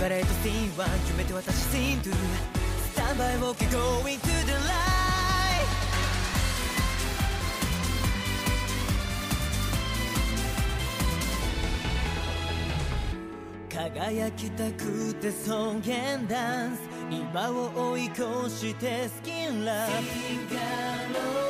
憧れとシーンは夢と私シーン to スタンバイ OK going to the light 輝きたくて尊厳ダンス今を追い越してスキンラブ